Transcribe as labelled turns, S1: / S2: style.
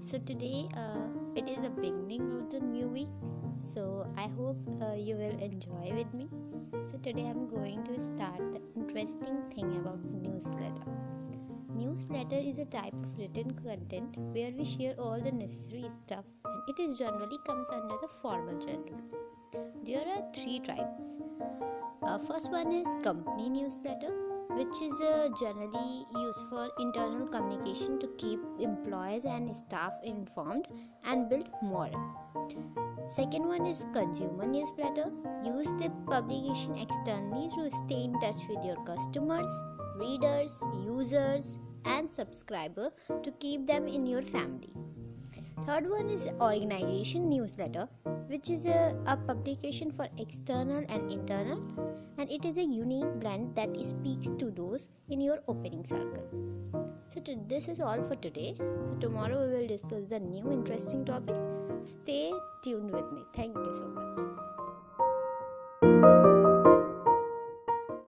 S1: So today uh, it is the beginning of the new week. So I hope uh, you will enjoy with me. So today I'm going to start the interesting thing about newsletter. Newsletter is a type of written content where we share all the necessary stuff and it is generally comes under the formal genre. There are three types. Uh, first one is company newsletter which is uh, generally used for internal communication to keep employees and staff informed and build morale. Second one is consumer newsletter. Use the publication externally to stay in touch with your customers, readers, users, and subscriber to keep them in your family. Third one is organization newsletter, which is a, a publication for external and internal, and it is a unique blend that speaks to those in your opening circle. So, to, this is all for today. So, tomorrow we will discuss the new interesting topic. Stay tuned with me. Thank you so much.